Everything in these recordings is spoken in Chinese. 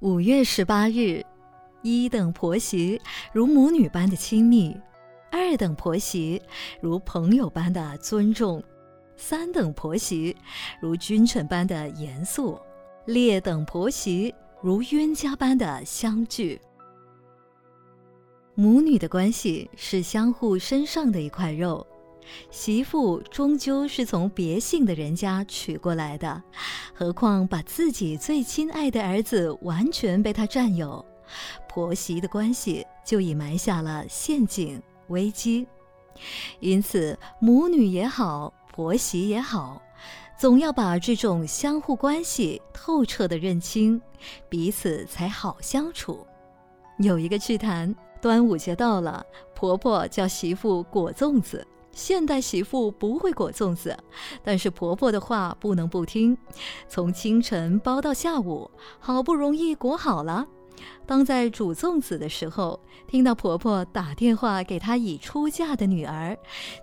五月十八日，一等婆媳如母女般的亲密，二等婆媳如朋友般的尊重，三等婆媳如君臣般的严肃，劣等婆媳如冤家般的相聚。母女的关系是相互身上的一块肉。媳妇终究是从别姓的人家娶过来的，何况把自己最亲爱的儿子完全被他占有，婆媳的关系就已埋下了陷阱危机。因此，母女也好，婆媳也好，总要把这种相互关系透彻地认清，彼此才好相处。有一个趣谈：端午节到了，婆婆叫媳妇裹粽子。现代媳妇不会裹粽子，但是婆婆的话不能不听。从清晨包到下午，好不容易裹好了。当在煮粽子的时候，听到婆婆打电话给她已出嫁的女儿，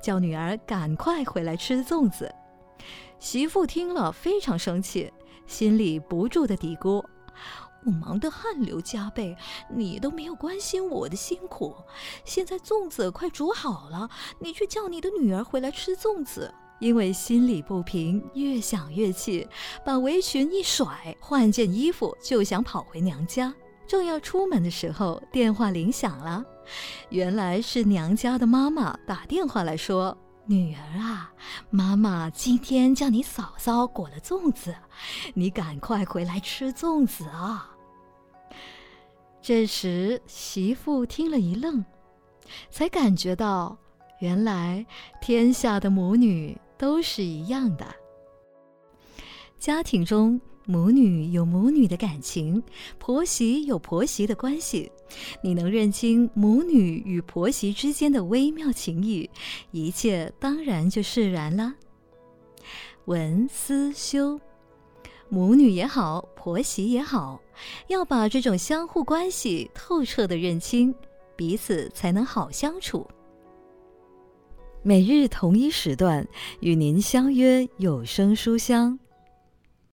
叫女儿赶快回来吃粽子。媳妇听了非常生气，心里不住的嘀咕。我忙得汗流浃背，你都没有关心我的辛苦。现在粽子快煮好了，你却叫你的女儿回来吃粽子。因为心里不平，越想越气，把围裙一甩，换件衣服就想跑回娘家。正要出门的时候，电话铃响了，原来是娘家的妈妈打电话来说：“女儿啊，妈妈今天叫你嫂嫂裹了粽子，你赶快回来吃粽子啊。”这时，媳妇听了一愣，才感觉到，原来天下的母女都是一样的。家庭中，母女有母女的感情，婆媳有婆媳的关系。你能认清母女与婆媳之间的微妙情谊，一切当然就释然了。文思修。母女也好，婆媳也好，要把这种相互关系透彻的认清，彼此才能好相处。每日同一时段与您相约有声书香。